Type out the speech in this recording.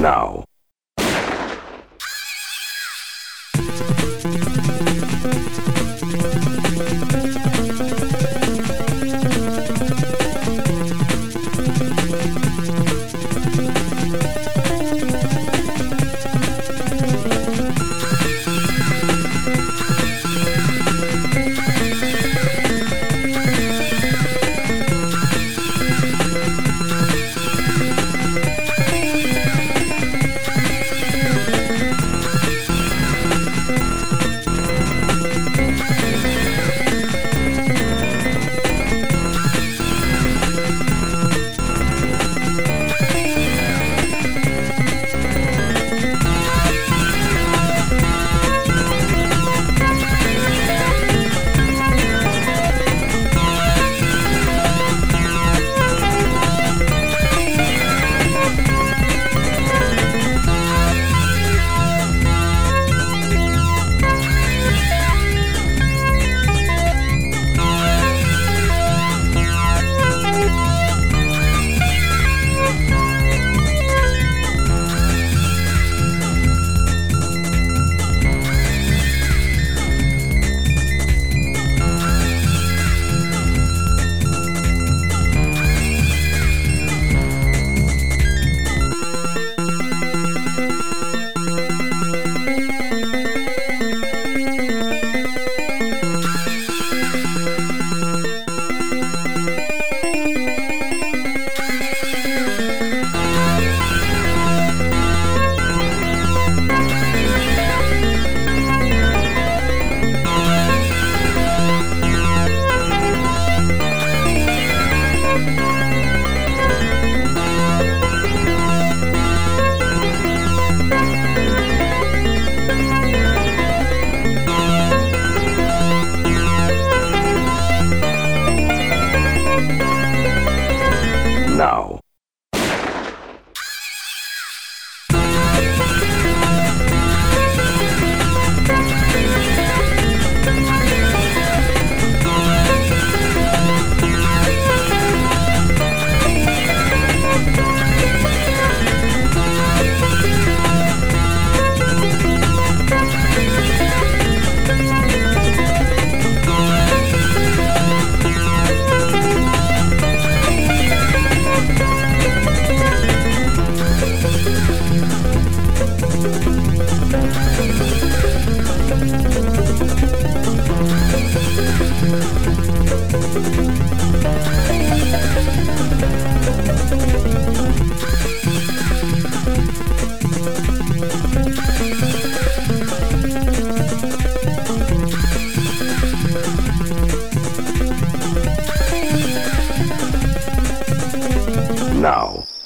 now. now.